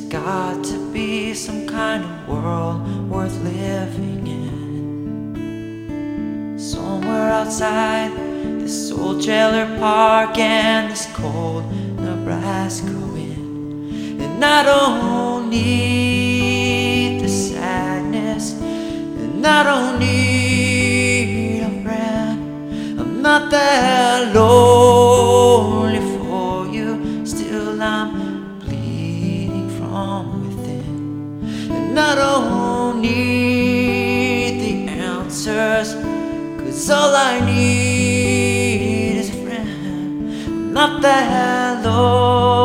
got to be some kind of world worth living in. Somewhere outside this old trailer park and this cold Nebraska wind. And I don't need the sadness, and I don't need a friend. I'm not that lonely for you, still I'm from within. And I don't need the answers, cause all I need is a friend. I'm not that lonely.